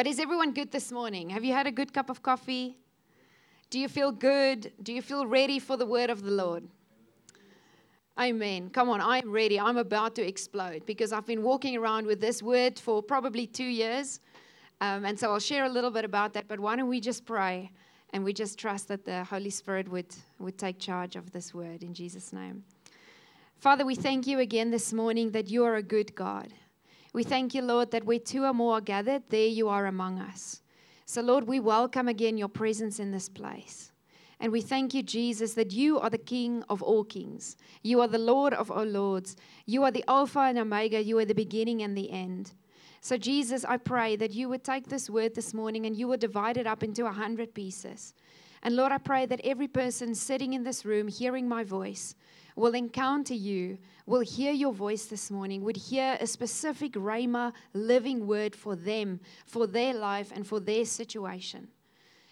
But is everyone good this morning? Have you had a good cup of coffee? Do you feel good? Do you feel ready for the word of the Lord? Amen. Come on, I'm ready. I'm about to explode because I've been walking around with this word for probably two years. Um, and so I'll share a little bit about that. But why don't we just pray and we just trust that the Holy Spirit would, would take charge of this word in Jesus' name. Father, we thank you again this morning that you are a good God. We thank you, Lord, that where two or more are gathered, there you are among us. So, Lord, we welcome again your presence in this place. And we thank you, Jesus, that you are the King of all kings. You are the Lord of all lords. You are the Alpha and Omega. You are the beginning and the end. So, Jesus, I pray that you would take this word this morning and you would divide it up into a hundred pieces. And Lord, I pray that every person sitting in this room hearing my voice will encounter you, will hear your voice this morning, would hear a specific Rhema living word for them, for their life, and for their situation.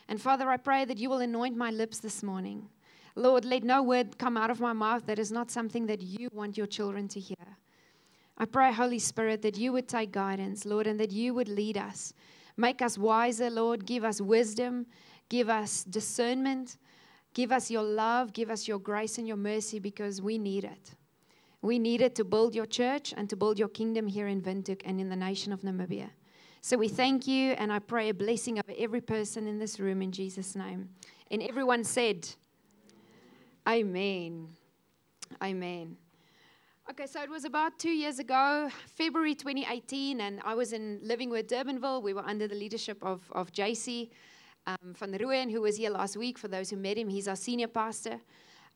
And Father, I pray that you will anoint my lips this morning. Lord, let no word come out of my mouth that is not something that you want your children to hear. I pray, Holy Spirit, that you would take guidance, Lord, and that you would lead us. Make us wiser, Lord. Give us wisdom. Give us discernment. Give us your love. Give us your grace and your mercy because we need it. We need it to build your church and to build your kingdom here in Windhoek and in the nation of Namibia. So we thank you, and I pray a blessing over every person in this room in Jesus' name. And everyone said, Amen. Amen. Okay, so it was about two years ago, February 2018, and I was in living with Durbanville. We were under the leadership of, of JC um, van Rooyen, who was here last week. For those who met him, he's our senior pastor.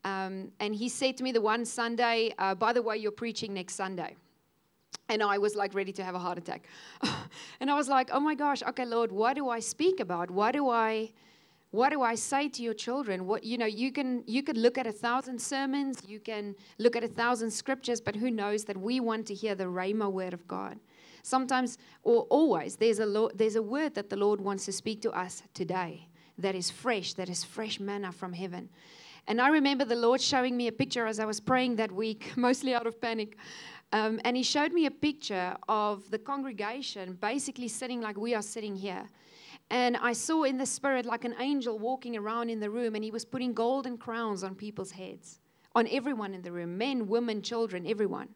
Um, and he said to me the one Sunday, uh, by the way, you're preaching next Sunday. And I was like ready to have a heart attack. and I was like, oh my gosh, okay, Lord, what do I speak about? What do I what do I say to your children? What you know, you can you could look at a thousand sermons, you can look at a thousand scriptures, but who knows that we want to hear the Rhema word of God. Sometimes or always there's a there's a word that the Lord wants to speak to us today that is fresh, that is fresh manna from heaven. And I remember the Lord showing me a picture as I was praying that week, mostly out of panic. Um, and he showed me a picture of the congregation basically sitting like we are sitting here. And I saw in the spirit like an angel walking around in the room, and he was putting golden crowns on people's heads, on everyone in the room men, women, children, everyone.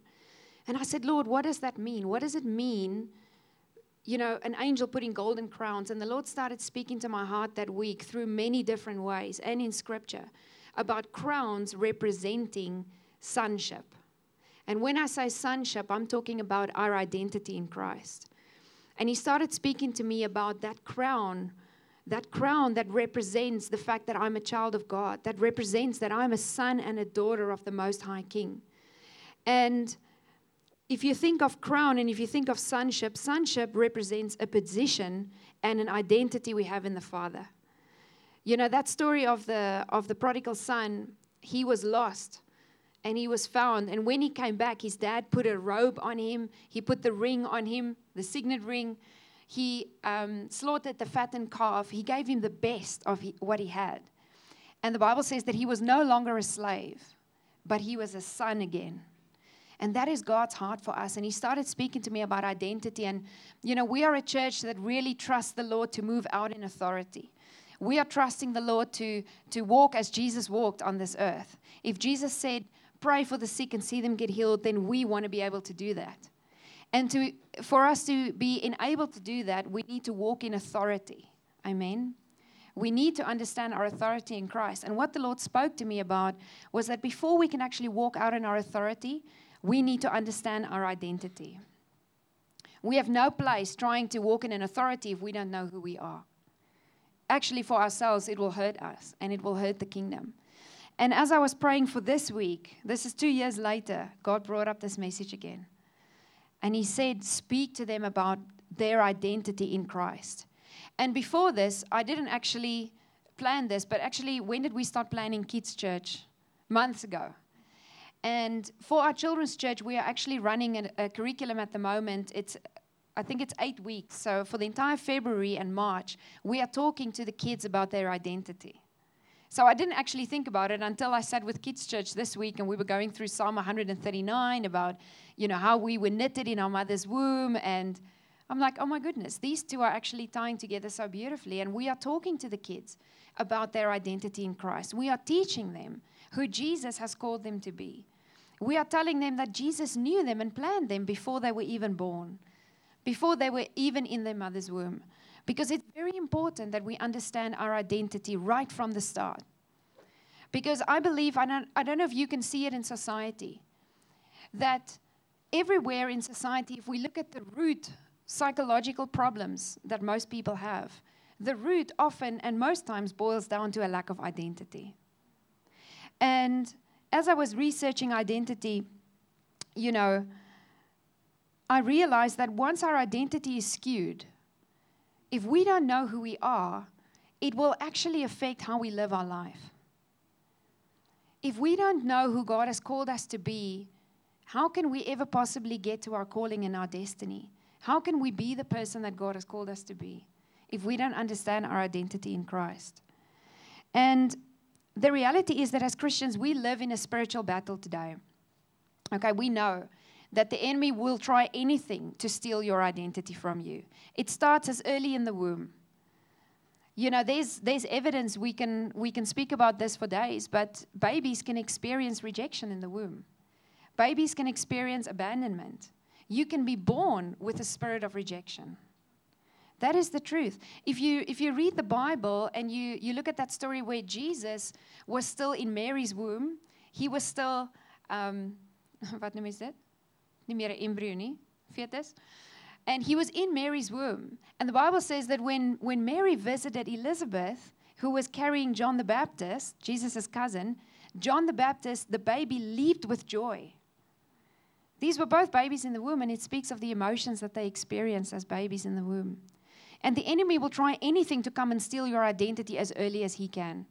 And I said, Lord, what does that mean? What does it mean? You know, an angel putting golden crowns. And the Lord started speaking to my heart that week through many different ways and in scripture about crowns representing sonship. And when I say sonship, I'm talking about our identity in Christ. And he started speaking to me about that crown, that crown that represents the fact that I'm a child of God, that represents that I'm a son and a daughter of the Most High King. And if you think of crown and if you think of sonship, sonship represents a position and an identity we have in the Father. You know, that story of the, of the prodigal son, he was lost and he was found. And when he came back, his dad put a robe on him, he put the ring on him, the signet ring. He um, slaughtered the fattened calf. He gave him the best of he, what he had. And the Bible says that he was no longer a slave, but he was a son again. And that is God's heart for us. And He started speaking to me about identity. And, you know, we are a church that really trusts the Lord to move out in authority. We are trusting the Lord to, to walk as Jesus walked on this earth. If Jesus said, pray for the sick and see them get healed, then we want to be able to do that. And to, for us to be enabled to do that, we need to walk in authority. Amen. We need to understand our authority in Christ. And what the Lord spoke to me about was that before we can actually walk out in our authority, we need to understand our identity. We have no place trying to walk in an authority if we don't know who we are. Actually, for ourselves, it will hurt us and it will hurt the kingdom. And as I was praying for this week, this is two years later, God brought up this message again. And He said, Speak to them about their identity in Christ. And before this, I didn't actually plan this, but actually, when did we start planning kids' church? Months ago. And for our children's church, we are actually running a, a curriculum at the moment. It's I think it's eight weeks. So for the entire February and March, we are talking to the kids about their identity. So I didn't actually think about it until I sat with Kids Church this week and we were going through Psalm 139 about, you know, how we were knitted in our mother's womb. And I'm like, oh my goodness, these two are actually tying together so beautifully. And we are talking to the kids about their identity in Christ. We are teaching them who Jesus has called them to be. We are telling them that Jesus knew them and planned them before they were even born, before they were even in their mother's womb. Because it's very important that we understand our identity right from the start. Because I believe, I don't, I don't know if you can see it in society, that everywhere in society, if we look at the root psychological problems that most people have, the root often and most times boils down to a lack of identity. And as I was researching identity, you know, I realized that once our identity is skewed, if we don't know who we are, it will actually affect how we live our life. If we don't know who God has called us to be, how can we ever possibly get to our calling and our destiny? How can we be the person that God has called us to be if we don't understand our identity in Christ? And the reality is that as Christians, we live in a spiritual battle today. Okay, we know that the enemy will try anything to steal your identity from you. It starts as early in the womb. You know, there's, there's evidence we can, we can speak about this for days, but babies can experience rejection in the womb. Babies can experience abandonment. You can be born with a spirit of rejection. That is the truth. If you, if you read the Bible and you, you look at that story where Jesus was still in Mary's womb, he was still, um, wat noem is dit? Nie meer 'n fetus. And he was in Mary's womb. And the Bible says that when, when Mary visited Elizabeth, who was carrying John the Baptist, Jesus' cousin, John the Baptist, the baby leaped with joy. These were both babies in the womb, and it speaks of the emotions that they experienced as babies in the womb. And the enemy will try anything to come and steal your identity as early as he can.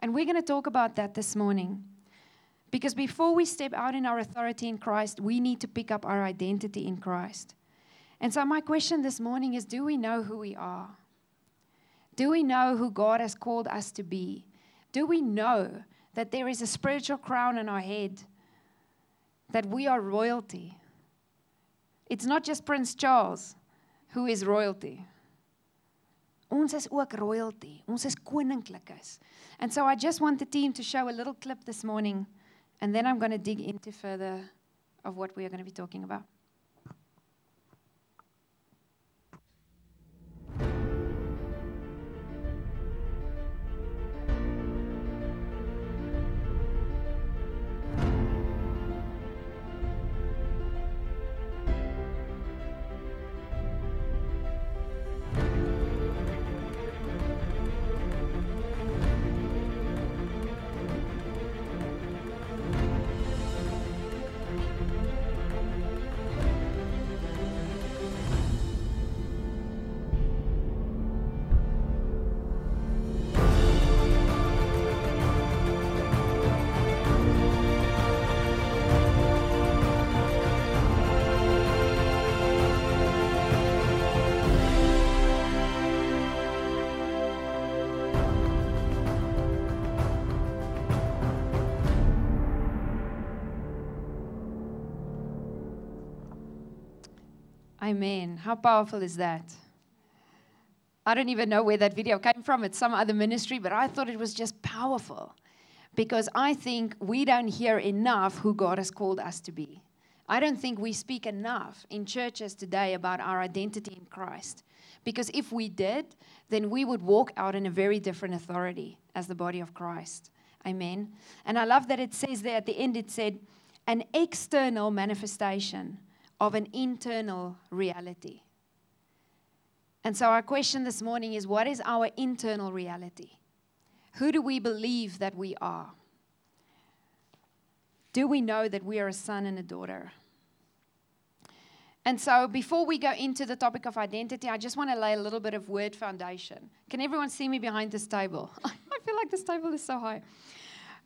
And we're going to talk about that this morning. Because before we step out in our authority in Christ, we need to pick up our identity in Christ. And so, my question this morning is do we know who we are? Do we know who God has called us to be? Do we know that there is a spiritual crown on our head, that we are royalty? It's not just Prince Charles who is royalty. Ons is ook royalty. Ons is koninklikes. And so I just want the team to show a little clip this morning and then I'm going to dig into further of what we are going to be talking about. Amen. How powerful is that? I don't even know where that video came from. It's some other ministry, but I thought it was just powerful because I think we don't hear enough who God has called us to be. I don't think we speak enough in churches today about our identity in Christ. Because if we did, then we would walk out in a very different authority as the body of Christ. Amen. And I love that it says there at the end, it said, an external manifestation of an internal reality. And so, our question this morning is what is our internal reality? Who do we believe that we are? Do we know that we are a son and a daughter? And so, before we go into the topic of identity, I just want to lay a little bit of word foundation. Can everyone see me behind this table? I feel like this table is so high.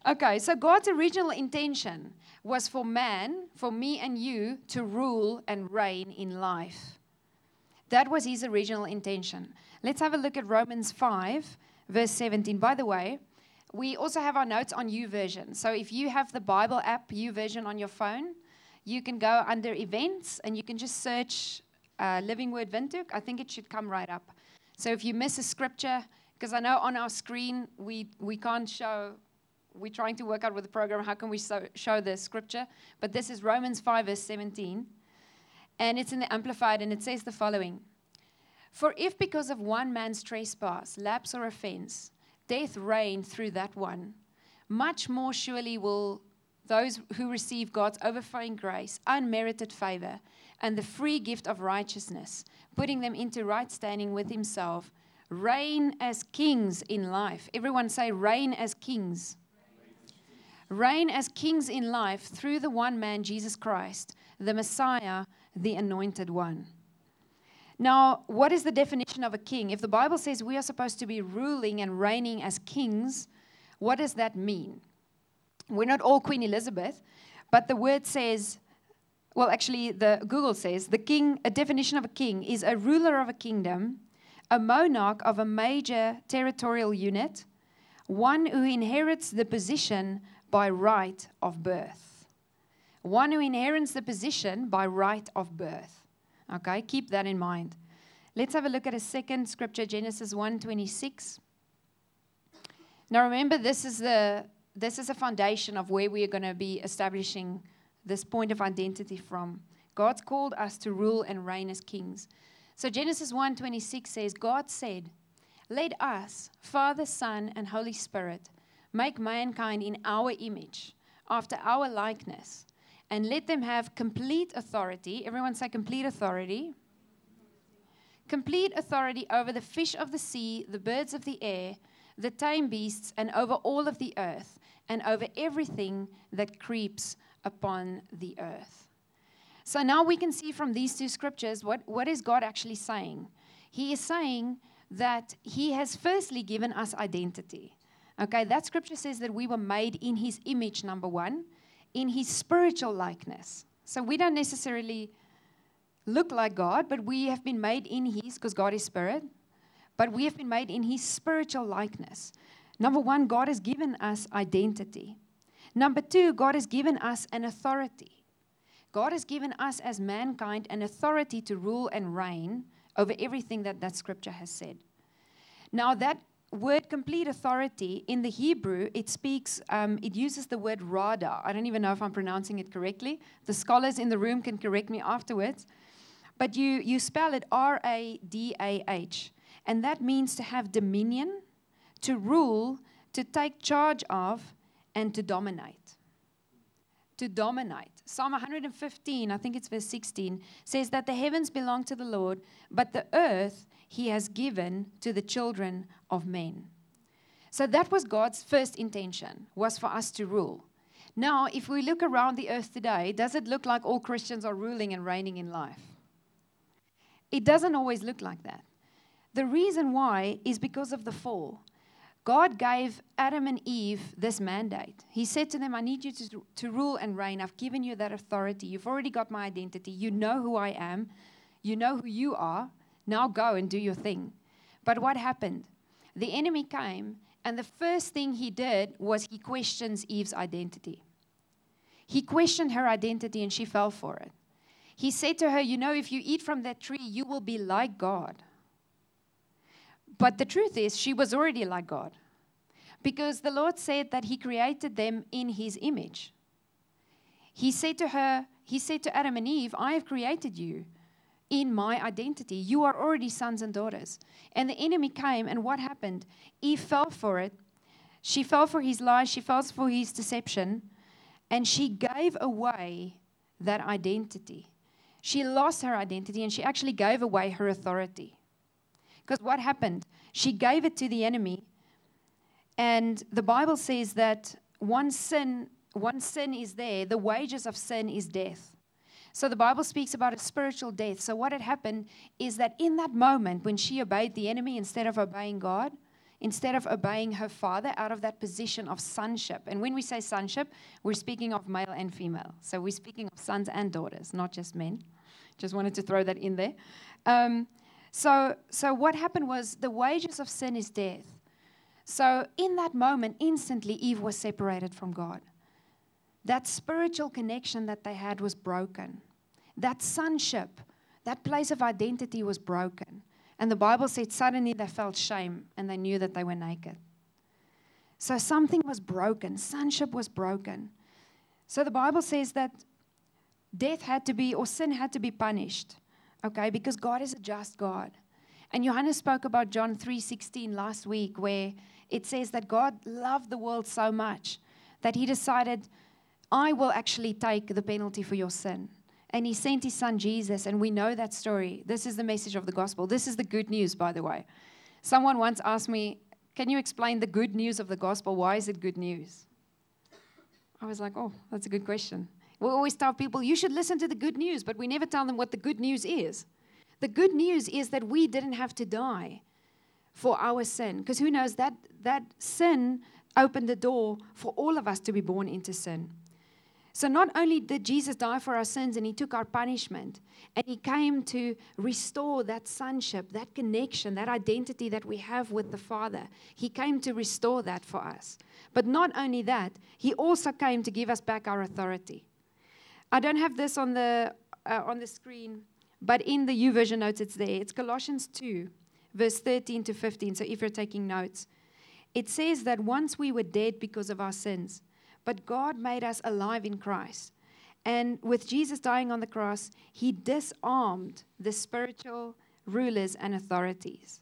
Okay, so God's original intention was for man, for me and you, to rule and reign in life. That was his original intention. Let's have a look at Romans 5, verse 17. By the way, we also have our notes on U YouVersion. So if you have the Bible app U YouVersion on your phone, you can go under events and you can just search uh, Living Word Windhoek, I think it should come right up. So if you miss a scripture, because I know on our screen we, we can't show, we're trying to work out with the program how can we so, show the scripture, but this is Romans 5, verse 17. And it's in the Amplified, and it says the following For if because of one man's trespass, lapse, or offense, death reigned through that one, much more surely will those who receive God's overflowing grace, unmerited favor, and the free gift of righteousness, putting them into right standing with Himself, reign as kings in life. Everyone say, reign as kings. Reign as kings in life through the one man, Jesus Christ, the Messiah, the anointed one. Now, what is the definition of a king? If the Bible says we are supposed to be ruling and reigning as kings, what does that mean? We're not all Queen Elizabeth, but the word says, well, actually, the Google says the king, a definition of a king is a ruler of a kingdom, a monarch of a major territorial unit, one who inherits the position by right of birth. One who inherits the position by right of birth. Okay, keep that in mind. Let's have a look at a second scripture, Genesis 1:26. Now remember, this is the this is a foundation of where we are going to be establishing this point of identity from. God's called us to rule and reign as kings. So Genesis 1:26 says God said, "Let us, Father, Son, and Holy Spirit, make mankind in our image, after our likeness, and let them have complete authority." Everyone say complete authority. Complete authority over the fish of the sea, the birds of the air, the tame beasts, and over all of the earth, and over everything that creeps upon the earth. So now we can see from these two scriptures what, what is God actually saying? He is saying that He has firstly given us identity. Okay, that scripture says that we were made in His image, number one, in His spiritual likeness. So we don't necessarily look like God, but we have been made in His, because God is spirit, but we have been made in His spiritual likeness. Number one, God has given us identity. Number two, God has given us an authority. God has given us as mankind an authority to rule and reign over everything that that scripture has said. Now, that word complete authority in the Hebrew, it speaks, um, it uses the word rada. I don't even know if I'm pronouncing it correctly. The scholars in the room can correct me afterwards. But you, you spell it R A D A H. And that means to have dominion, to rule, to take charge of, and to dominate. To dominate. Psalm 115, I think it's verse 16, says that the heavens belong to the Lord, but the earth he has given to the children of men. So that was God's first intention, was for us to rule. Now, if we look around the earth today, does it look like all Christians are ruling and reigning in life? It doesn't always look like that. The reason why is because of the fall. God gave Adam and Eve this mandate. He said to them, I need you to, to rule and reign. I've given you that authority. You've already got my identity. You know who I am. You know who you are. Now go and do your thing. But what happened? The enemy came, and the first thing he did was he questions Eve's identity. He questioned her identity, and she fell for it. He said to her, You know, if you eat from that tree, you will be like God. But the truth is, she was already like God. Because the Lord said that He created them in His image. He said to her, He said to Adam and Eve, I have created you in my identity. You are already sons and daughters. And the enemy came, and what happened? Eve fell for it. She fell for his lies, she fell for his deception, and she gave away that identity. She lost her identity and she actually gave away her authority. Because what happened? She gave it to the enemy. And the Bible says that one sin, one sin is there. The wages of sin is death. So the Bible speaks about a spiritual death. So what had happened is that in that moment when she obeyed the enemy instead of obeying God, instead of obeying her father out of that position of sonship. And when we say sonship, we're speaking of male and female. So we're speaking of sons and daughters, not just men. Just wanted to throw that in there. Um, so, so what happened was the wages of sin is death. So in that moment, instantly, Eve was separated from God. That spiritual connection that they had was broken. That sonship, that place of identity was broken. And the Bible said suddenly they felt shame and they knew that they were naked. So something was broken, sonship was broken. So the Bible says that death had to be, or sin had to be punished, okay, because God is a just God. And Johannes spoke about John 3:16 last week where it says that God loved the world so much that he decided I will actually take the penalty for your sin. And he sent his son Jesus and we know that story. This is the message of the gospel. This is the good news by the way. Someone once asked me, can you explain the good news of the gospel? Why is it good news? I was like, Oh, that's a good question. We always tell people, You should listen to the good news, but we never tell them what the good news is. The good news is that we didn't have to die for our sin. Because who knows, that, that sin opened the door for all of us to be born into sin. So, not only did Jesus die for our sins and he took our punishment, and he came to restore that sonship, that connection, that identity that we have with the Father, he came to restore that for us. But not only that, he also came to give us back our authority. I don't have this on the, uh, on the screen, but in the YouVersion notes, it's there. It's Colossians 2, verse 13 to 15. So, if you're taking notes, it says that once we were dead because of our sins, but God made us alive in Christ. And with Jesus dying on the cross, he disarmed the spiritual rulers and authorities.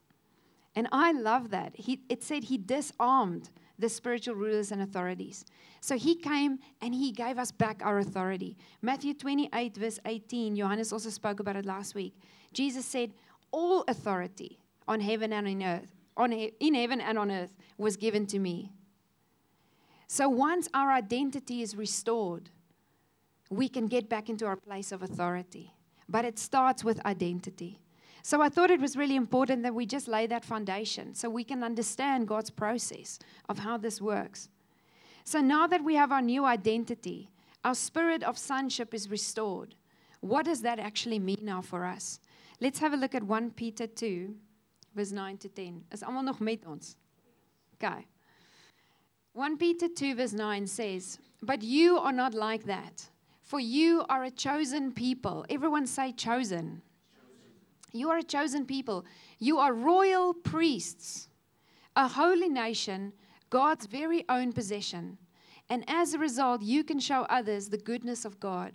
And I love that. He, it said he disarmed the spiritual rulers and authorities. So he came and he gave us back our authority. Matthew 28, verse 18, Johannes also spoke about it last week. Jesus said, All authority on heaven and on earth, on he- in heaven and on earth, was given to me. So once our identity is restored, we can get back into our place of authority. But it starts with identity. So I thought it was really important that we just lay that foundation so we can understand God's process of how this works. So now that we have our new identity, our spirit of sonship is restored. What does that actually mean now for us? Let's have a look at 1 Peter 2, verse 9 to 10. Is allemaal nog met ons? Okay. 1 Peter 2, verse 9 says, But you are not like that, for you are a chosen people. Everyone say chosen. chosen. You are a chosen people. You are royal priests, a holy nation, God's very own possession. And as a result, you can show others the goodness of God.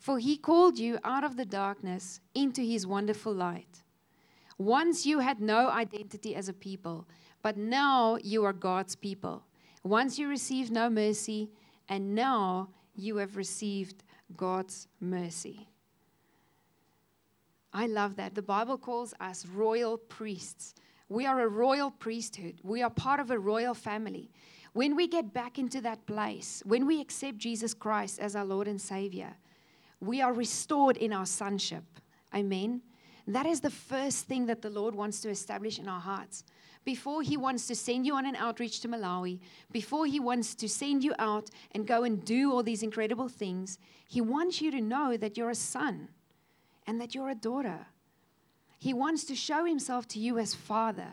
For he called you out of the darkness into his wonderful light. Once you had no identity as a people, but now you are God's people. Once you received no mercy, and now you have received God's mercy. I love that. The Bible calls us royal priests. We are a royal priesthood, we are part of a royal family. When we get back into that place, when we accept Jesus Christ as our Lord and Savior, we are restored in our sonship. Amen. That is the first thing that the Lord wants to establish in our hearts before He wants to send you on an outreach to Malawi, before He wants to send you out and go and do all these incredible things, He wants you to know that you're a son and that you're a daughter. He wants to show Himself to you as Father.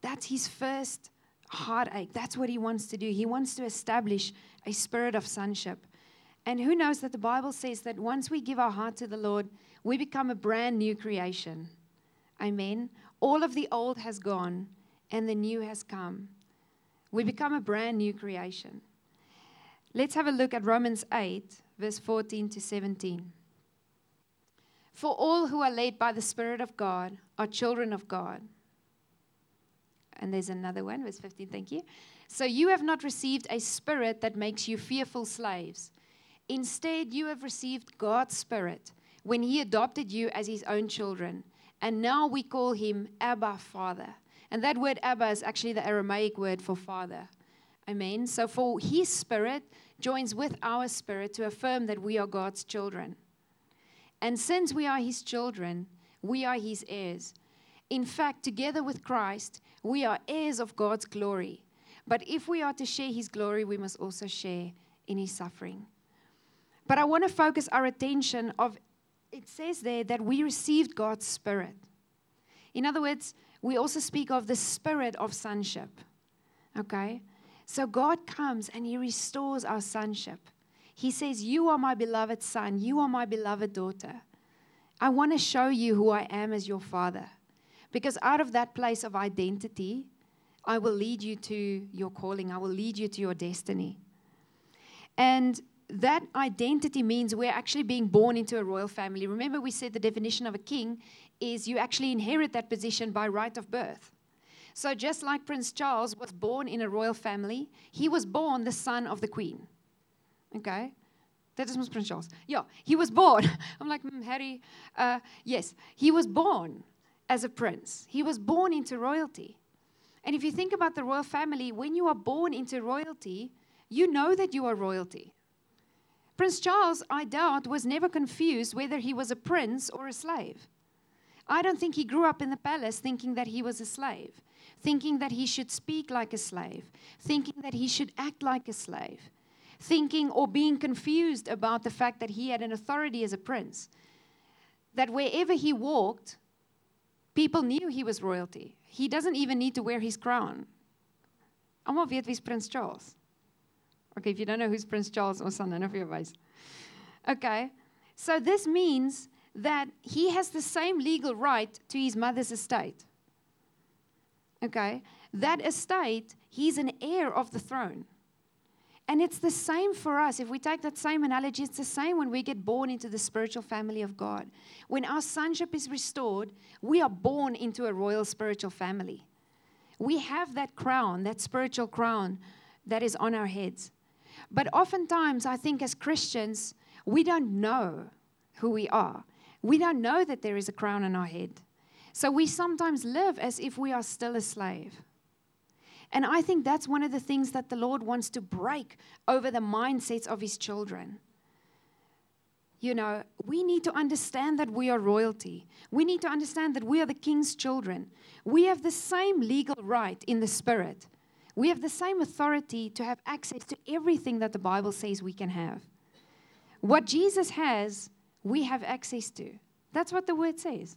That's His first heartache. That's what He wants to do. He wants to establish a spirit of sonship. And who knows that the Bible says that once we give our heart to the Lord, we become a brand new creation. Amen. All of the old has gone and the new has come. We become a brand new creation. Let's have a look at Romans 8, verse 14 to 17. For all who are led by the Spirit of God are children of God. And there's another one, verse 15, thank you. So you have not received a spirit that makes you fearful slaves. Instead, you have received God's Spirit when He adopted you as His own children. And now we call him Abba, Father. And that word Abba is actually the Aramaic word for father. Amen. So, for his spirit joins with our spirit to affirm that we are God's children. And since we are his children, we are his heirs. In fact, together with Christ, we are heirs of God's glory. But if we are to share his glory, we must also share in his suffering. But I want to focus our attention of it says there that we received God's Spirit. In other words, we also speak of the spirit of sonship. Okay? So God comes and He restores our sonship. He says, You are my beloved son. You are my beloved daughter. I want to show you who I am as your father. Because out of that place of identity, I will lead you to your calling, I will lead you to your destiny. And that identity means we're actually being born into a royal family. Remember, we said the definition of a king is you actually inherit that position by right of birth. So, just like Prince Charles was born in a royal family, he was born the son of the queen. Okay? That is Prince Charles. Yeah, he was born. I'm like, mm, Harry, uh, yes, he was born as a prince. He was born into royalty. And if you think about the royal family, when you are born into royalty, you know that you are royalty. Prince Charles, I doubt, was never confused whether he was a prince or a slave. I don't think he grew up in the palace thinking that he was a slave, thinking that he should speak like a slave, thinking that he should act like a slave, thinking or being confused about the fact that he had an authority as a prince. That wherever he walked, people knew he was royalty. He doesn't even need to wear his crown. Almal weet wie's Prins Charles. Okay, if you don't know who's Prince Charles, ons sal nou vir jou wys. Okay. So this means that he has the same legal right to his mother's estate. Okay? That estate, he's an heir of the throne. And it's the same for us. If we take that same analogy, it's the same when we get born into the spiritual family of God. When our sonship is restored, we are born into a royal spiritual family. We have that crown, that spiritual crown that is on our heads. But oftentimes, I think as Christians, we don't know who we are. We don't know that there is a crown on our head. So we sometimes live as if we are still a slave. And I think that's one of the things that the Lord wants to break over the mindsets of his children. You know, we need to understand that we are royalty. We need to understand that we are the king's children. We have the same legal right in the spirit. We have the same authority to have access to everything that the Bible says we can have. What Jesus has, we have access to. That's what the word says.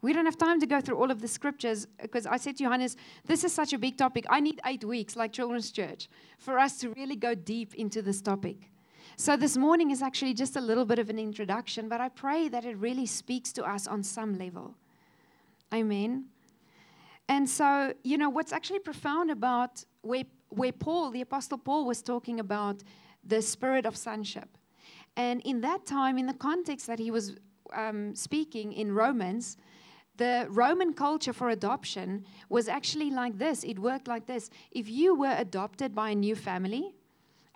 We don't have time to go through all of the scriptures because I said to Johannes, this is such a big topic. I need eight weeks, like Children's Church, for us to really go deep into this topic. So, this morning is actually just a little bit of an introduction, but I pray that it really speaks to us on some level. Amen. And so, you know, what's actually profound about where, where Paul, the Apostle Paul, was talking about the spirit of sonship. And in that time, in the context that he was um, speaking in Romans, the Roman culture for adoption was actually like this. It worked like this. If you were adopted by a new family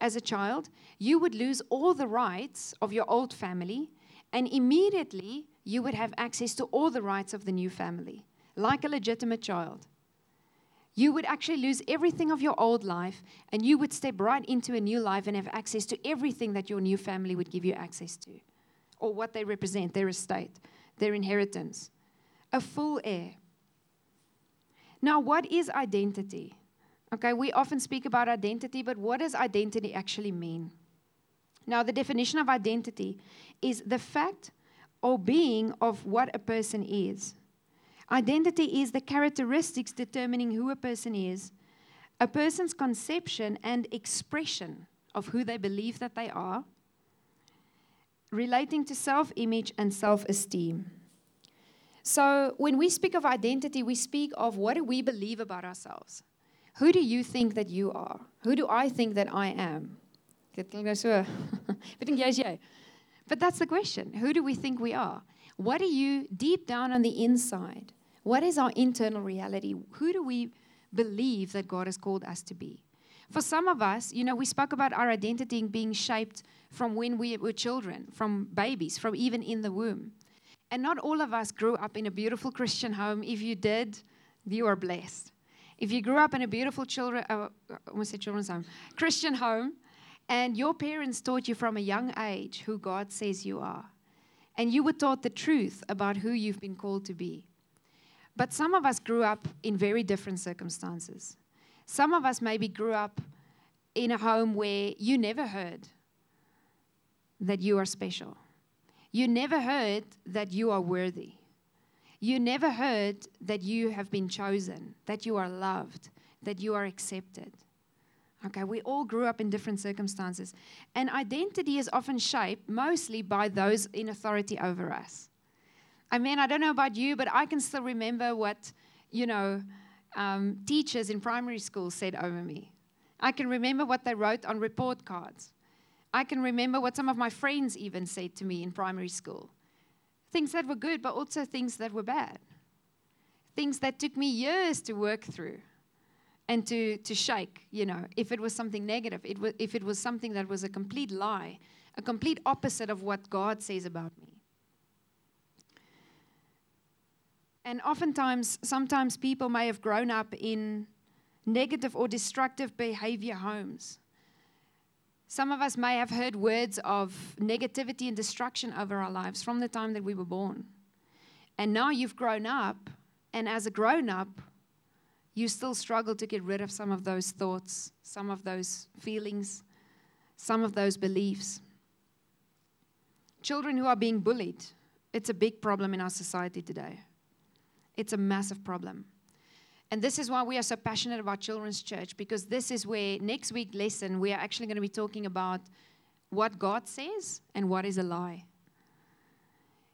as a child, you would lose all the rights of your old family, and immediately you would have access to all the rights of the new family, like a legitimate child. You would actually lose everything of your old life and you would step right into a new life and have access to everything that your new family would give you access to or what they represent, their estate, their inheritance. A full heir. Now, what is identity? Okay, we often speak about identity, but what does identity actually mean? Now, the definition of identity is the fact or being of what a person is. Identity is the characteristics determining who a person is, a person's conception and expression of who they believe that they are, relating to self image and self esteem. So, when we speak of identity, we speak of what do we believe about ourselves? Who do you think that you are? Who do I think that I am? But that's the question. Who do we think we are? What are you deep down on the inside? What is our internal reality? Who do we believe that God has called us to be? For some of us, you know, we spoke about our identity being shaped from when we were children, from babies, from even in the womb. And not all of us grew up in a beautiful Christian home. If you did, you are blessed. If you grew up in a beautiful children, uh, I say children's home, Christian home, and your parents taught you from a young age who God says you are, and you were taught the truth about who you've been called to be, but some of us grew up in very different circumstances. Some of us maybe grew up in a home where you never heard that you are special. You never heard that you are worthy. You never heard that you have been chosen, that you are loved, that you are accepted. Okay, we all grew up in different circumstances. And identity is often shaped mostly by those in authority over us. I mean, I don't know about you, but I can still remember what, you know, um, teachers in primary school said over me. I can remember what they wrote on report cards. I can remember what some of my friends even said to me in primary school. Things that were good, but also things that were bad. Things that took me years to work through and to, to shake, you know, if it was something negative, it was, if it was something that was a complete lie, a complete opposite of what God says about me. And oftentimes, sometimes people may have grown up in negative or destructive behavior homes. Some of us may have heard words of negativity and destruction over our lives from the time that we were born. And now you've grown up, and as a grown up, you still struggle to get rid of some of those thoughts, some of those feelings, some of those beliefs. Children who are being bullied, it's a big problem in our society today. It's a massive problem. And this is why we are so passionate about Children's Church, because this is where next week lesson we are actually going to be talking about what God says and what is a lie.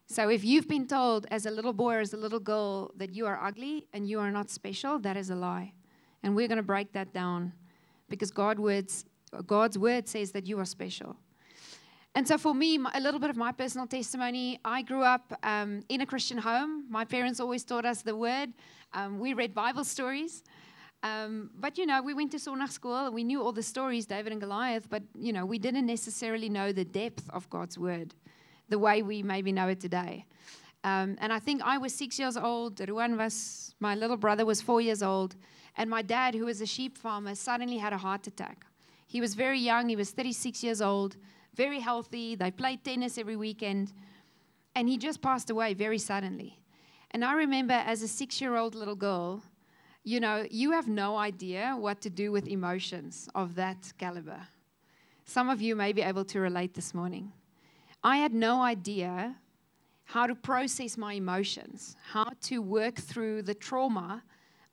So if you've been told as a little boy or as a little girl that you are ugly and you are not special, that is a lie. And we're going to break that down because words, God's word says that you are special. And so, for me, a little bit of my personal testimony I grew up um, in a Christian home. My parents always taught us the word. Um, we read Bible stories. Um, but, you know, we went to Sonach school and we knew all the stories, David and Goliath, but, you know, we didn't necessarily know the depth of God's word the way we maybe know it today. Um, and I think I was six years old. Ruan was, my little brother was four years old. And my dad, who was a sheep farmer, suddenly had a heart attack. He was very young, he was 36 years old very healthy. They played tennis every weekend. And he just passed away very suddenly. And I remember as a six year old little girl, you know, you have no idea what to do with emotions of that caliber. Some of you may be able to relate this morning. I had no idea how to process my emotions, how to work through the trauma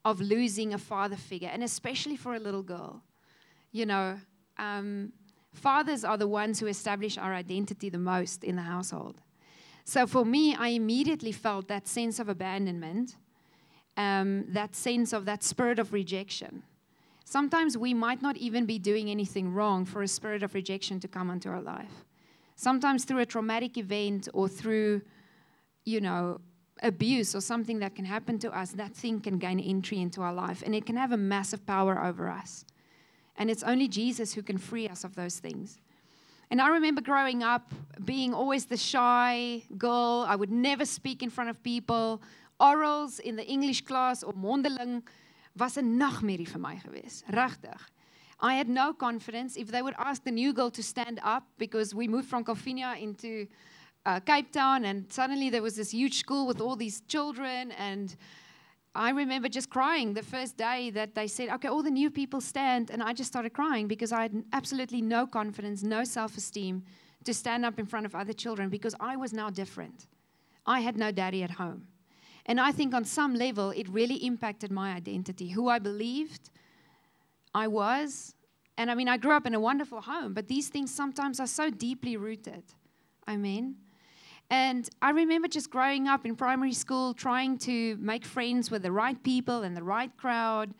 of losing a father figure, and especially for a little girl. You know, um, Fathers are the ones who establish our identity the most in the household. So for me, I immediately felt that sense of abandonment, um, that sense of that spirit of rejection. Sometimes we might not even be doing anything wrong for a spirit of rejection to come into our life. Sometimes through a traumatic event or through, you know, abuse or something that can happen to us, that thing can gain entry into our life and it can have a massive power over us. And it's only Jesus who can free us of those things. And I remember growing up being always the shy girl. I would never speak in front of people. Orals in the English class or mondeling was 'n nagmerrie vir my gewees. Regtig. I had no confidence if they would ask the new girl to stand up because we moved from Calvinia into uh, Cape Town and suddenly there was this huge school with all these children and I remember just crying the first day that they said, okay, all the new people stand. And I just started crying because I had absolutely no confidence, no self esteem to stand up in front of other children because I was now different. I had no daddy at home. And I think on some level, it really impacted my identity, who I believed I was. And I mean, I grew up in a wonderful home, but these things sometimes are so deeply rooted. I mean, and I remember just growing up in primary school, trying to make friends with the right people and the right crowd.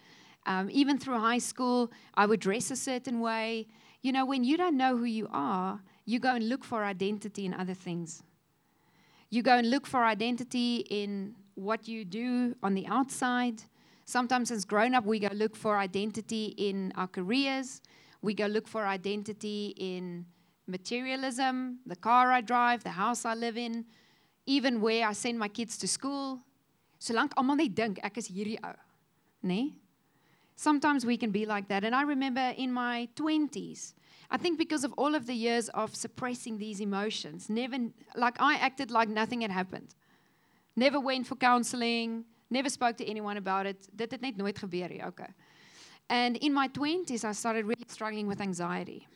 Um, even through high school, I would dress a certain way. You know, when you don't know who you are, you go and look for identity in other things. You go and look for identity in what you do on the outside. Sometimes, as grown up, we go look for identity in our careers. We go look for identity in materialism, the car I drive, the house I live in, even where I send my kids to school. Solank almal net dink ek is hierdie ou, nê? Sometimes we can be like that. And I remember in my 20s, I think because of all of the years of suppressing these emotions, never like I acted like nothing had happened. Never went for counseling, never spoke to anyone about it. Dit het net nooit gebeur nie, okay. And in my 20s I started really struggling with anxiety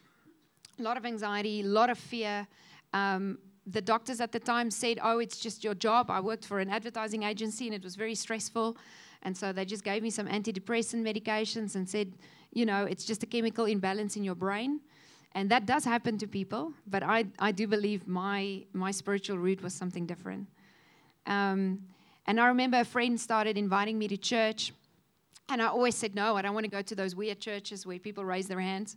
a lot of anxiety, a lot of fear. Um, the doctors at the time said, Oh, it's just your job. I worked for an advertising agency and it was very stressful. And so they just gave me some antidepressant medications and said, You know, it's just a chemical imbalance in your brain. And that does happen to people, but I, I do believe my, my spiritual root was something different. Um, and I remember a friend started inviting me to church. And I always said, no, I don't want to go to those weird churches where people raise their hands.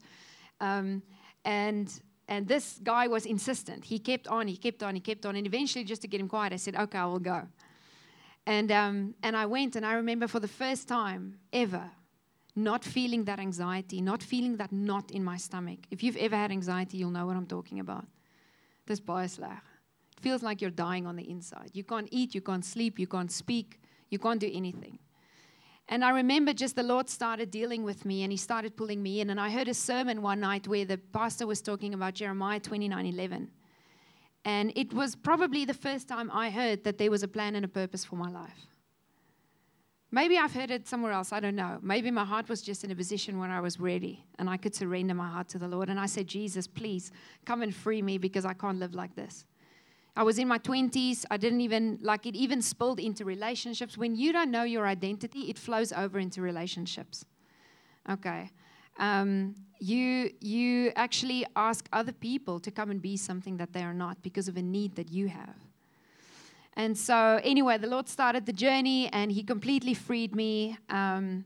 Um, and, and this guy was insistent. He kept on, he kept on, he kept on. And eventually, just to get him quiet, I said, okay, I will go. And, um, and I went, and I remember for the first time ever not feeling that anxiety, not feeling that knot in my stomach. If you've ever had anxiety, you'll know what I'm talking about. This baie It feels like you're dying on the inside. You can't eat, you can't sleep, you can't speak, you can't do anything. And I remember just the Lord started dealing with me and he started pulling me in. And I heard a sermon one night where the pastor was talking about Jeremiah 29 11. And it was probably the first time I heard that there was a plan and a purpose for my life. Maybe I've heard it somewhere else, I don't know. Maybe my heart was just in a position where I was ready and I could surrender my heart to the Lord. And I said, Jesus, please come and free me because I can't live like this. I was in my 20s. I didn't even, like, it even spilled into relationships. When you don't know your identity, it flows over into relationships. Okay. Um, you, you actually ask other people to come and be something that they are not because of a need that you have. And so, anyway, the Lord started the journey and He completely freed me. Um,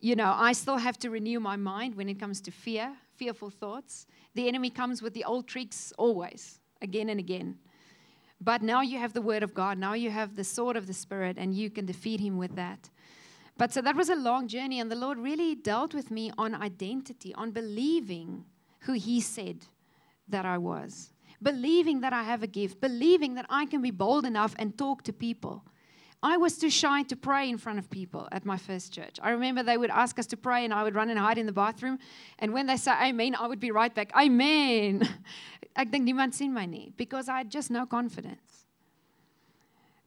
you know, I still have to renew my mind when it comes to fear, fearful thoughts. The enemy comes with the old tricks always, again and again. But now you have the word of God. Now you have the sword of the Spirit, and you can defeat him with that. But so that was a long journey, and the Lord really dealt with me on identity, on believing who He said that I was, believing that I have a gift, believing that I can be bold enough and talk to people. I was too shy to pray in front of people at my first church. I remember they would ask us to pray, and I would run and hide in the bathroom. And when they say Amen, I would be right back, Amen. Ek dink niemand seen my nie because I had just no confidence.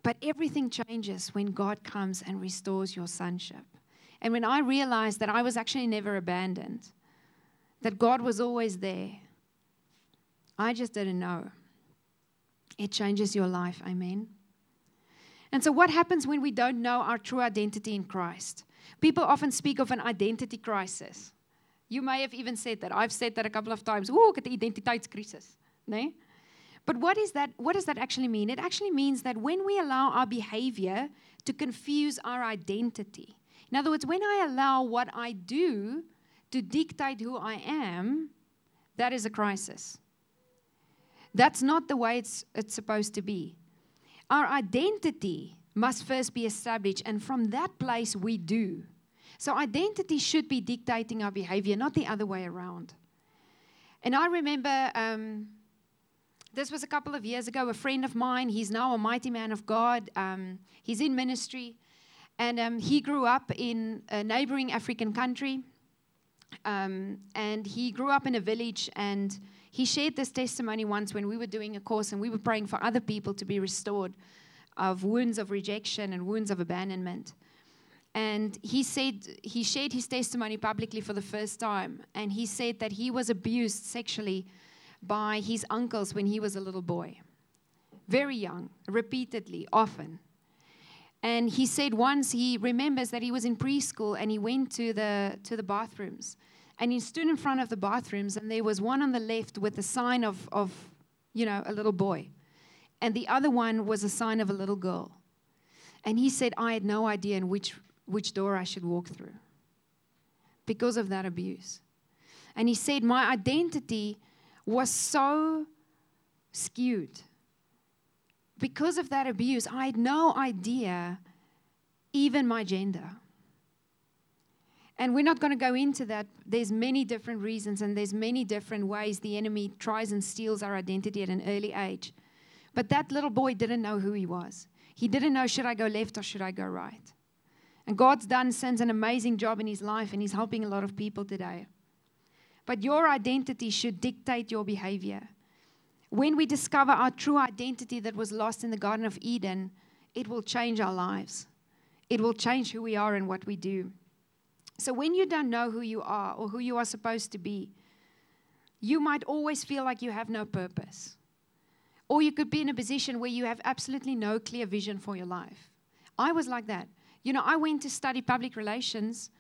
But everything changes when God comes and restores your sonship. And when I realized that I was actually never abandoned, that God was always there, I just didn't know. It changes your life. Amen. And so, what happens when we don't know our true identity in Christ? People often speak of an identity crisis. You may have even said that. I've said that a couple of times. Ooh, ek het 'n identiteitskrisis, né? But what is that what does that actually mean? It actually means that when we allow our behavior to confuse our identity. In other words, when I allow what I do to dictate who I am, that is a crisis. That's not the way it's, it's supposed to be. Our identity must first be established, and from that place we do. So, identity should be dictating our behavior, not the other way around. And I remember um, this was a couple of years ago, a friend of mine, he's now a mighty man of God, um, he's in ministry, and um, he grew up in a neighboring African country. Um, and he grew up in a village, and he shared this testimony once when we were doing a course and we were praying for other people to be restored of wounds of rejection and wounds of abandonment. And he said, he shared his testimony publicly for the first time. And he said that he was abused sexually by his uncles when he was a little boy. Very young, repeatedly, often. And he said once he remembers that he was in preschool and he went to the, to the bathrooms. And he stood in front of the bathrooms, and there was one on the left with a sign of, of you know, a little boy. And the other one was a sign of a little girl. And he said, I had no idea in which which door I should walk through because of that abuse. And he said, My identity was so skewed. Because of that abuse, I had no idea even my gender. And we're not going to go into that. There's many different reasons and there's many different ways the enemy tries and steals our identity at an early age. But that little boy didn't know who he was. He didn't know should I go left or should I go right. And God's done since an amazing job in his life, and he's helping a lot of people today. But your identity should dictate your behavior. When we discover our true identity that was lost in the Garden of Eden, it will change our lives. It will change who we are and what we do. So, when you don't know who you are or who you are supposed to be, you might always feel like you have no purpose. Or you could be in a position where you have absolutely no clear vision for your life. I was like that. You know, I went to study public relations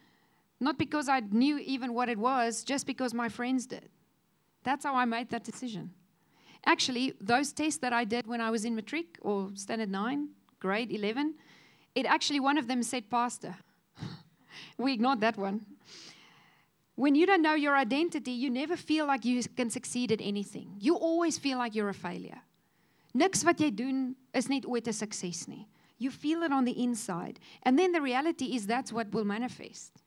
not because I knew even what it was, just because my friends did. That's how I made that decision. Actually, those tests that I did when I was in matric or standard nine, grade 11, it actually, one of them said, Pastor. We ignored that one. When you don't know your identity, you never feel like you can succeed at anything. You always feel like you're a failure. Niks wat jy doen is net ooit 'n sukses nie. You feel it on the inside. And then the reality is that's what will manifest.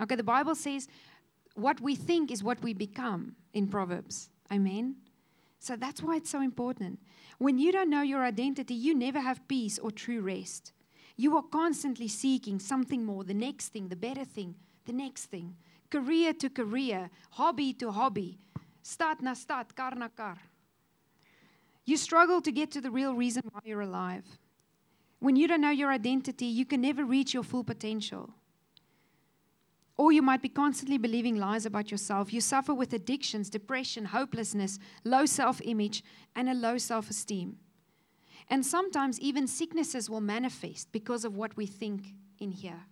Okay, the Bible says what we think is what we become in Proverbs. Amen. So that's why it's so important. When you don't know your identity, you never have peace or true rest. You are constantly seeking something more, the next thing, the better thing, the next thing. Career to career, hobby to hobby, stad na stad, kar na kar. You struggle to get to the real reason why you're alive. When you don't know your identity, you can never reach your full potential. Or you might be constantly believing lies about yourself. You suffer with addictions, depression, hopelessness, low self image, and a low self esteem. And sometimes even sicknesses will manifest because of what we think in here.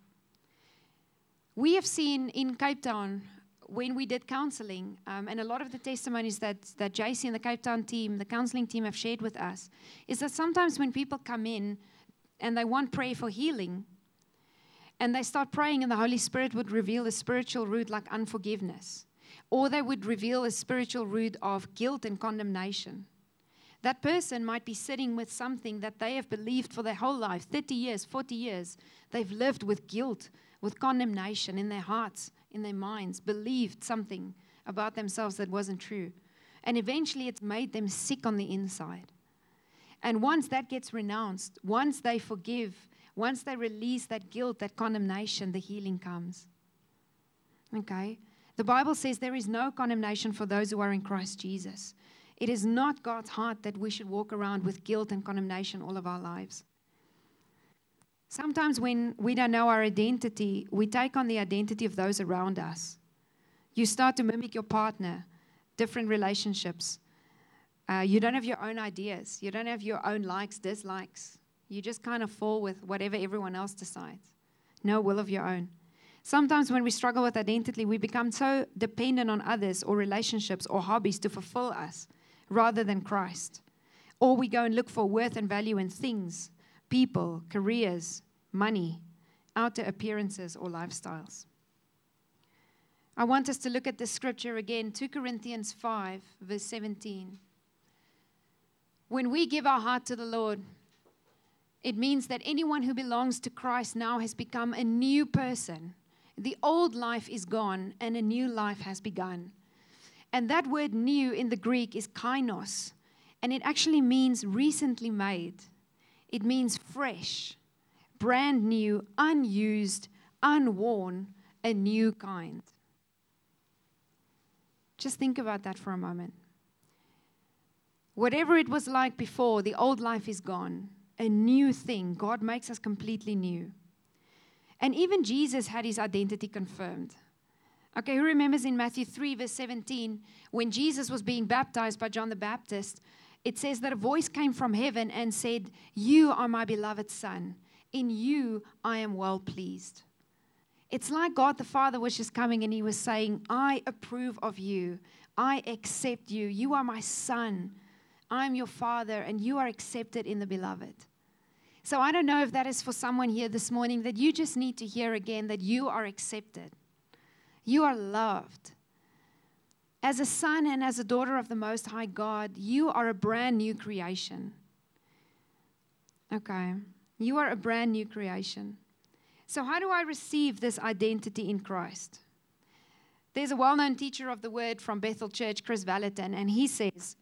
We have seen in Cape Town when we did counseling, um, and a lot of the testimonies that, that JC and the Cape Town team, the counseling team, have shared with us, is that sometimes when people come in and they want prayer for healing, and they start praying, and the Holy Spirit would reveal a spiritual root like unforgiveness, or they would reveal a spiritual root of guilt and condemnation. That person might be sitting with something that they have believed for their whole life 30 years, 40 years. They've lived with guilt, with condemnation in their hearts, in their minds, believed something about themselves that wasn't true. And eventually it's made them sick on the inside. And once that gets renounced, once they forgive, once they release that guilt, that condemnation, the healing comes. Okay? The Bible says there is no condemnation for those who are in Christ Jesus. It is not God's heart that we should walk around with guilt and condemnation all of our lives. Sometimes, when we don't know our identity, we take on the identity of those around us. You start to mimic your partner, different relationships. Uh, you don't have your own ideas, you don't have your own likes, dislikes. You just kind of fall with whatever everyone else decides. No will of your own. Sometimes when we struggle with identity, we become so dependent on others or relationships or hobbies to fulfill us rather than Christ. Or we go and look for worth and value in things, people, careers, money, outer appearances, or lifestyles. I want us to look at the scripture again, 2 Corinthians 5, verse 17. When we give our heart to the Lord, it means that anyone who belongs to Christ now has become a new person. The old life is gone and a new life has begun. And that word new in the Greek is kainos, and it actually means recently made. It means fresh, brand new, unused, unworn, a new kind. Just think about that for a moment. Whatever it was like before, the old life is gone a new thing. God makes us completely new. And even Jesus had his identity confirmed. Okay, who remembers in Matthew 3, verse 17, when Jesus was being baptized by John the Baptist, it says that a voice came from heaven and said, You are my beloved Son. In you I am well pleased. It's like God the Father was just coming and he was saying, I approve of you. I accept you. You are my Son. I'm your Father, and you are accepted in the beloved. So I don't know if that is for someone here this morning that you just need to hear again that you are accepted, you are loved. As a son and as a daughter of the Most High God, you are a brand new creation. Okay, you are a brand new creation. So, how do I receive this identity in Christ? There's a well known teacher of the word from Bethel Church, Kris Vallotton, and he says,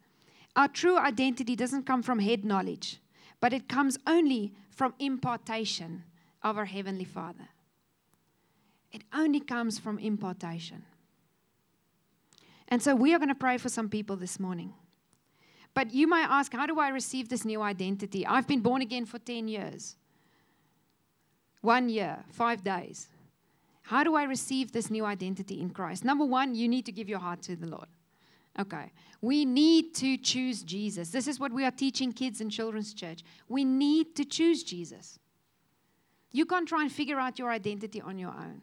Our true identity doesn't come from head knowledge but it comes only from impartation of our Heavenly Father. It only comes from impartation. And so we are going to pray for some people this morning. But you might ask, how do I receive this new identity? I've been born again for 10 years. One year, five days. How do I receive this new identity in Christ? Number one, you need to give your heart to the Lord. Okay. We need to choose Jesus. This is what we are teaching kids in children's church. We need to choose Jesus. You can't try and figure out your identity on your own.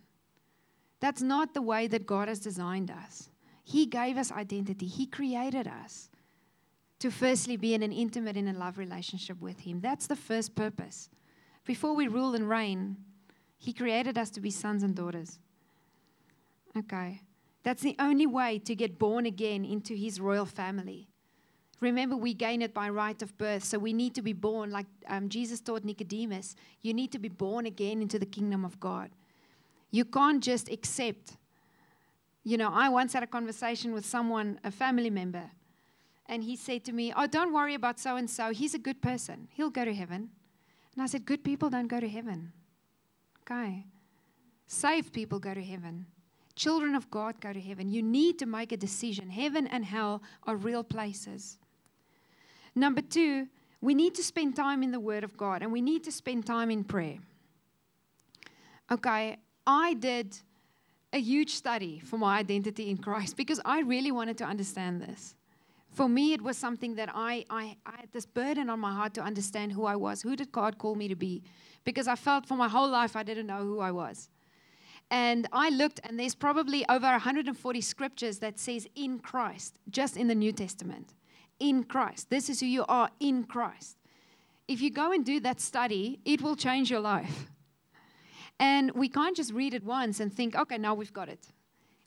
That's not the way that God has designed us. He gave us identity, He created us. to firstly be in an intimate and a love relationship with Him. That's the first purpose. Before we rule and reign, He created us to be sons and daughters. Okay. That's the only way to get born again into His royal family. Remember, we gain it by right of birth, so we need to be born, like um, Jesus taught Nicodemus, you need to be born again into the kingdom of God. You can't just accept. You know, I once had a conversation with someone, a family member, and he said to me, Oh, don't worry about so and so. He's a good person. He'll go to heaven. And I said, Good people don't go to heaven. Okay. Saved people go to heaven. Children of God go to heaven. You need to make a decision. Heaven and hell are real places. Number two, we need to spend time in the Word of God and we need to spend time in prayer. Okay, I did a huge study for my identity in Christ because I really wanted to understand this for me, it was something that I, I, I, had this burden on my heart to understand who I was. Who did God call me to be? Because I felt for my whole life I didn't know who I was. And I looked, and there's probably over 140 scriptures that says in Christ, just in the New Testament. In Christ. This is who you are in Christ. If you go and do that study, it will change your life. And we can't just read it once and think, okay, now we've got it.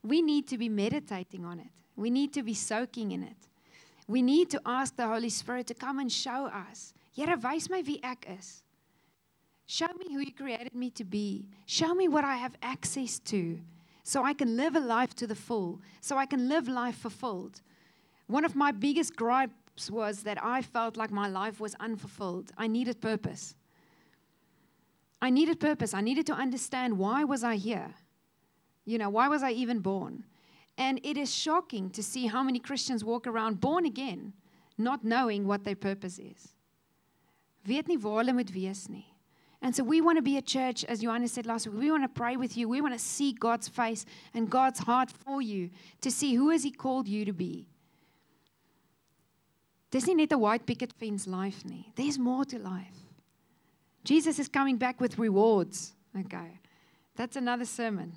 We need to be meditating on it, we need to be soaking in it. We need to ask the Holy Spirit to come and show us. Here, wys my ek is. Show me who you created me to be. Show me what I have access to so I can live a life to the full, so I can live life fulfilled. One of my biggest gripes was that I felt like my life was unfulfilled. I needed purpose. I needed purpose. I needed to understand why was I here? You know, why was I even born? And it is shocking to see how many Christians walk around born again, not knowing what their purpose is. And so we want to be a church, as Johanna said last week, we want to pray with you. We want to see God's face and God's heart for you to see who has He called you to be. Dis nie net 'n white picket fence life. There's more to life. Jesus is coming back with rewards. Okay. That's another sermon.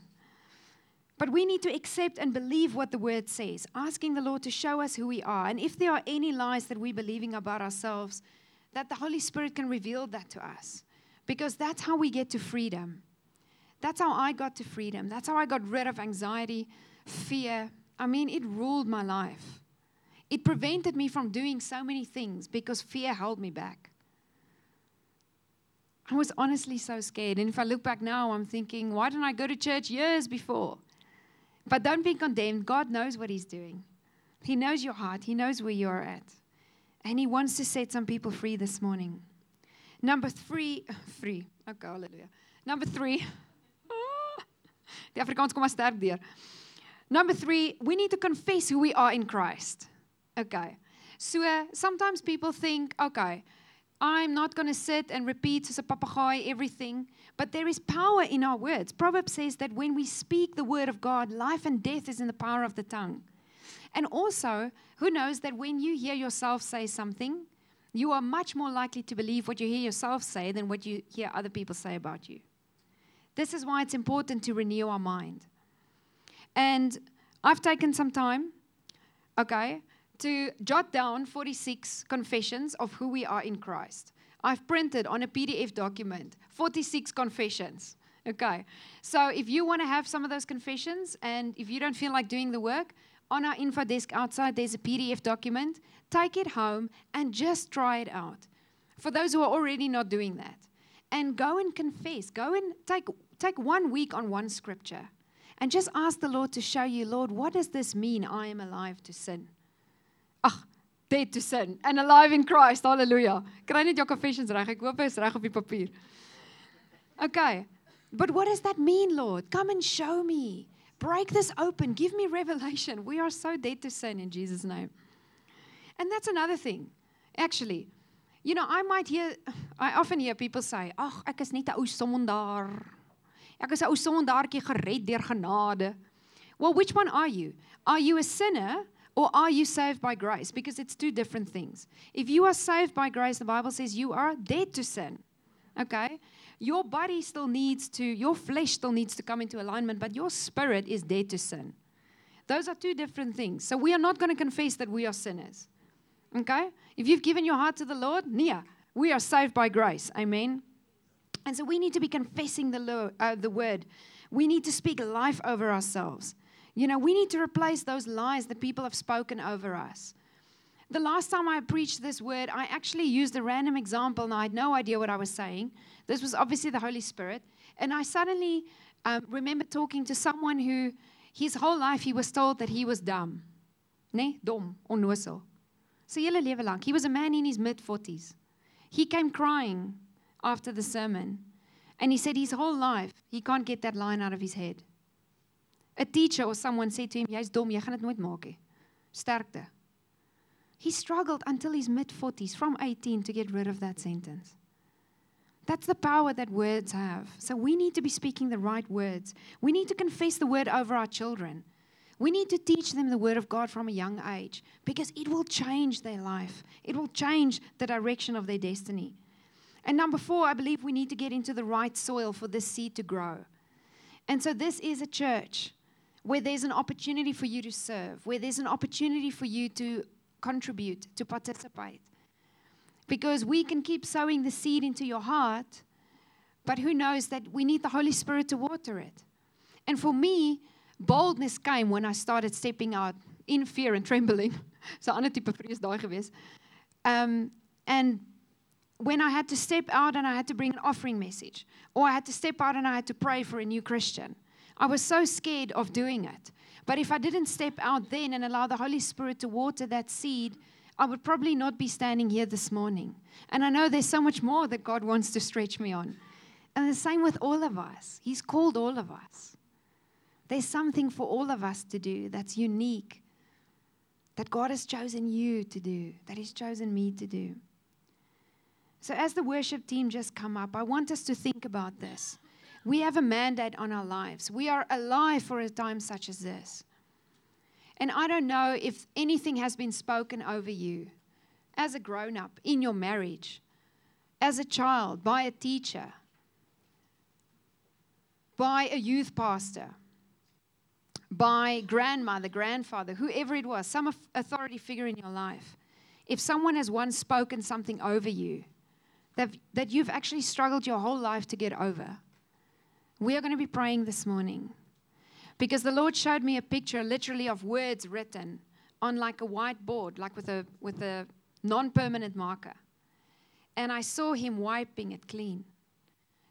But we need to accept and believe what the word says, asking the Lord to show us who we are. And if there are any lies that we're believing about ourselves, that the Holy Spirit can reveal that to us. Because that's how we get to freedom. That's how I got to freedom. That's how I got rid of anxiety, fear. I mean, it ruled my life. It prevented me from doing so many things because fear held me back. I was honestly so scared. And if I look back now, I'm thinking, why didn't I go to church years before? But don't be condemned. God knows what He's doing. He knows your heart, He knows where you're at. And He wants to set some people free this morning. Number three, free. Okay, hallelujah. Number three. Die Afrikaans kom maar sterk deur. Number three, we need to confess who we are in Christ. Okay. So sometimes people think, okay, I'm not going to sit and repeat as a papagaai everything, but there is power in our words. Proverbs says that when we speak the word of God, life and death is in the power of the tongue. And also, who knows that when you hear yourself say something, you are much more likely to believe what you hear yourself say than what you hear other people say about you. This is why it's important to renew our mind. And I've taken some time, okay, to jot down 46 confessions of who we are in Christ. I've printed on a PDF document 46 confessions. Okay, so if you want to have some of those confessions and if you don't feel like doing the work, on our info desk outside there's a PDF document. Take it home and just try it out. For those who are already not doing that, and go and confess. Go and take take one week on one scripture, and just ask the Lord to show you, Lord, what does this mean? I am alive to sin. Ag, dead to sin and alive in Christ. Hallelujah. Kry net jou confessions reg. Ek hoop is reg op die papier. Okay. But what does that mean, Lord? Come and show me. Break this open. Give me revelation. We are so dead to sin in Jesus name. And that's another thing. Actually, you know, I might hear I often hear people say, "Ag, ek is net 'n ou sondaar. Ek is 'n ou sondaartjie gered deur genade." Well, which one are you? Are you a sinner or are you saved by grace? Because it's two different things. If you are saved by grace, the Bible says you are dead to sin. Okay? Your body still needs to, your flesh still needs to come into alignment, but your spirit is dead to sin. Those are two different things. So we are not going to confess that we are sinners. Okay? If you've given your heart to the Lord, Nia, we are saved by grace. Amen. And so we need to be confessing the, Lord, uh, the word. We need to speak life over ourselves. You know, we need to replace those lies that people have spoken over us. The last time I preached this word, I actually used a random example and I had no idea what I was saying. This was obviously the Holy Spirit. And I suddenly um, remember talking to someone who, his whole life, he was told that he was dumb. Nee, dom, onnozel. Sy hele. He was a man in his mid 40s. He came crying after the sermon. And he said his whole life, he can't get that line out of his head. A teacher or someone said to him, Jy's dom, jy gaan dit nooit maak nie. Sterkte. He struggled until his mid 40s, from 18, to get rid of that sentence. That's the power that words have. So we need to be speaking the right words. We need to confess the word over our children. We need to teach them the word of God from a young age because it will change their life, it will change the direction of their destiny. And number four, I believe we need to get into the right soil for this seed to grow. And so this is a church where there's an opportunity for you to serve, where there's an opportunity for you to contribute, to participate. Because we can keep sowing the seed into your heart, but who knows that we need the Holy Spirit to water it. And for me, boldness came when I started stepping out in fear and trembling. so ander tipe vrees daai gewees. Um and when I had to step out and I had to bring an offering message, or I had to step out and I had to pray for a new Christian, I was so scared of doing it. But if I didn't step out then and allow the Holy Spirit to water that seed, I would probably not be standing here this morning. And I know there's so much more that God wants to stretch me on. And the same with all of us. He's called all of us. There's something for all of us to do that's unique, that God has chosen you to do, that He's chosen me to do. So, as the worship team just come up, I want us to think about this. We have a mandate on our lives. We are alive for a time such as this. And I don't know if anything has been spoken over you as a grown up, in your marriage, as a child, by a teacher, by a youth pastor, by grandmother, grandfather, whoever it was, some authority figure in your life. If someone has once spoken something over you that, that you've actually struggled your whole life to get over, we are going to be praying this morning. Because the Lord showed me a picture literally of words written on like a whiteboard, like with a, with a non permanent marker. And I saw him wiping it clean.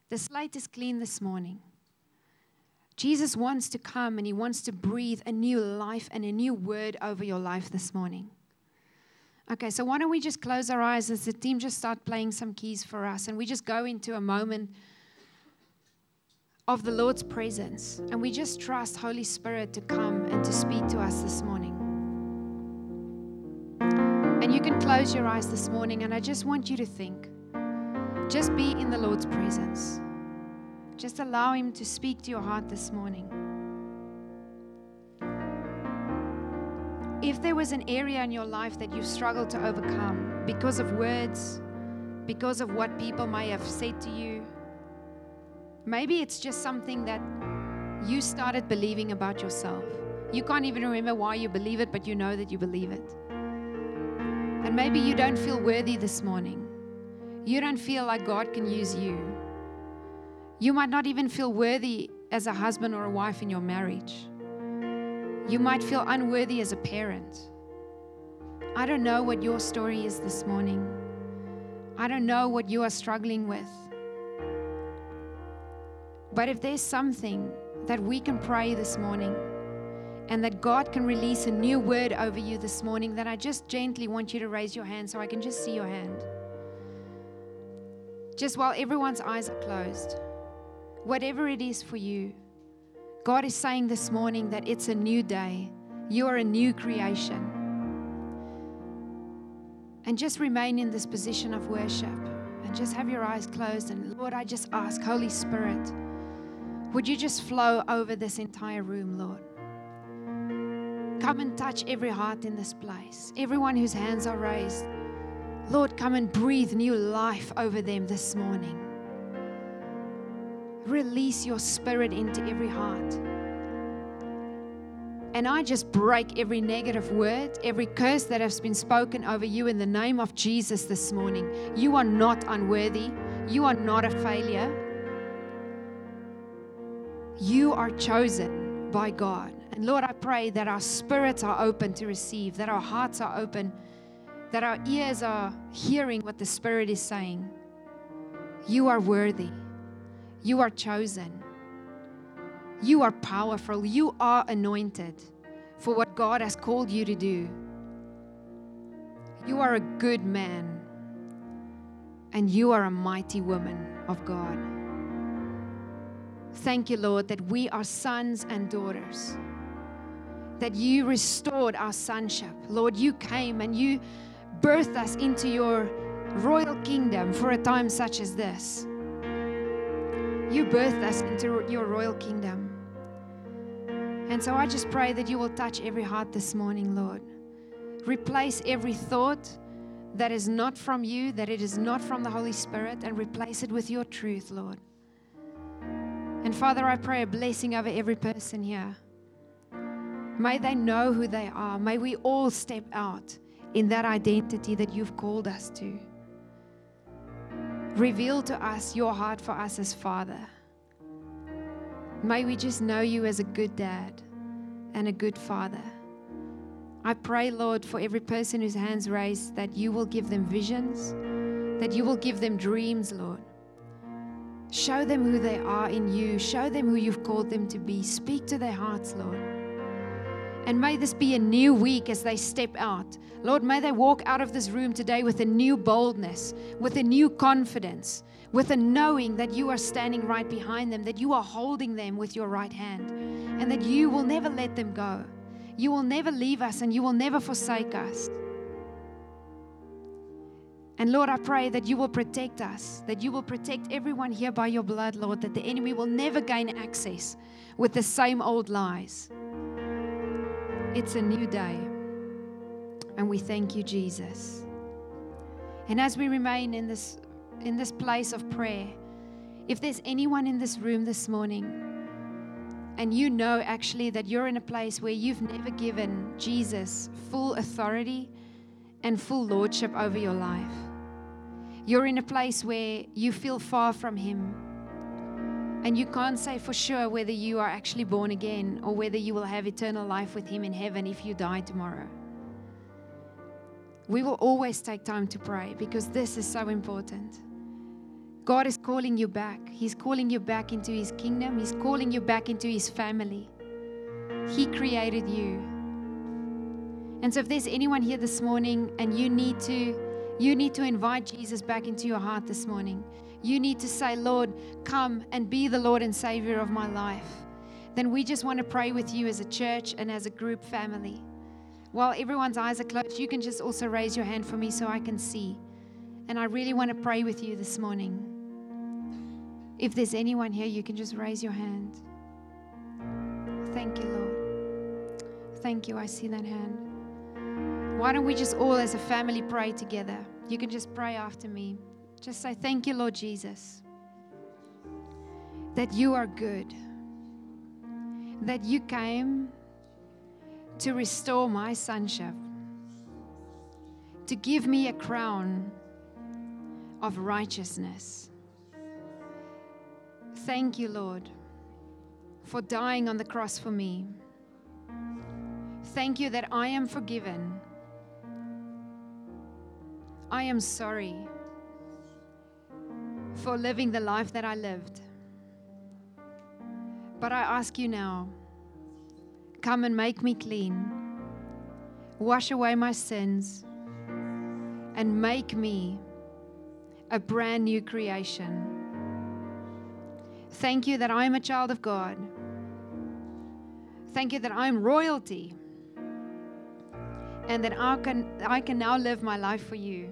The slate is clean this morning. Jesus wants to come and he wants to breathe a new life and a new word over your life this morning. Okay, so why don't we just close our eyes as the team just start playing some keys for us and we just go into a moment of the Lord's presence. And we just trust Holy Spirit to come and to speak to us this morning. And you can close your eyes this morning, and I just want you to think. Just be in the Lord's presence. Just allow Him to speak to your heart this morning. If there was an area in your life that you've struggled to overcome because of words, because of what people may have said to you, Maybe it's just something that you started believing about yourself. You can't even remember why you believe it, but you know that you believe it. And maybe you don't feel worthy this morning. You don't feel like God can use you. You might not even feel worthy as a husband or a wife in your marriage. You might feel unworthy as a parent. I don't know what your story is this morning. I don't know what you are struggling with. But if there's something that we can pray this morning and that God can release a new word over you this morning, then I just gently want you to raise your hand so I can just see your hand. Just while everyone's eyes are closed, whatever it is for you, God is saying this morning that it's a new day. You are a new creation. And just remain in this position of worship and just have your eyes closed. And Lord, I just ask, Holy Spirit, would you just flow over this entire room, Lord? Come and touch every heart in this place, everyone whose hands are raised. Lord, come and breathe new life over them this morning. Release your spirit into every heart. And I just break every negative word, every curse that has been spoken over you in the name of Jesus this morning. You are not unworthy. You are not a failure. You are chosen by God. And Lord, I pray that our spirits are open to receive, that our hearts are open, that our ears are hearing what the Spirit is saying. You are worthy. You are chosen. You are powerful. You are anointed for what God has called you to do. You are a good man. And you are a mighty woman of God. Thank you, Lord, that we are sons and daughters. That you restored our sonship. Lord, you came and you birthed us into your royal kingdom for a time such as this. You birthed us into your royal kingdom. And so I just pray that you will touch every heart this morning, Lord. Replace every thought that is not from you, that it is not from the Holy Spirit, and replace it with your truth, Lord. And Father, I pray a blessing over every person here. May they know who they are. May we all step out in that identity that you've called us to. Reveal to us your heart for us as Father. May we just know you as a good dad and a good father. I pray, Lord, for every person whose hands raised, that you will give them visions, that you will give them dreams, Lord. Show them who they are in you. Show them who you've called them to be. Speak to their hearts, Lord. And may this be a new week as they step out. Lord, may they walk out of this room today with a new boldness, with a new confidence, with a knowing that you are standing right behind them, that you are holding them with your right hand, and that you will never let them go. You will never leave us and you will never forsake us. And Lord, I pray that you will protect us, that you will protect everyone here by your blood, Lord, that the enemy will never gain access with the same old lies. It's a new day. And we thank you, Jesus. And as we remain in this in this place of prayer, if there's anyone in this room this morning and you know actually that you're in a place where you've never given Jesus full authority and full lordship over your life, you're in a place where you feel far from Him and you can't say for sure whether you are actually born again or whether you will have eternal life with Him in heaven if you die tomorrow. We will always take time to pray because this is so important. God is calling you back. He's calling you back into His kingdom, He's calling you back into His family. He created you. And so if there's anyone here this morning and you need to you need to invite Jesus back into your heart this morning. You need to say, "Lord, come and be the Lord and Savior of my life." Then we just want to pray with you as a church and as a group family. While everyone's eyes are closed, you can just also raise your hand for me so I can see. And I really want to pray with you this morning. If there's anyone here, you can just raise your hand. Thank you, Lord. Thank you. I see that hand. Why don't we just all as a family pray together? You can just pray after me. Just say, Thank you, Lord Jesus, that you are good, that you came to restore my sonship, to give me a crown of righteousness. Thank you, Lord, for dying on the cross for me. Thank you that I am forgiven. I am sorry for living the life that I lived. But I ask you now come and make me clean, wash away my sins, and make me a brand new creation. Thank you that I'm a child of God. Thank you that I'm royalty and that I can, I can now live my life for you.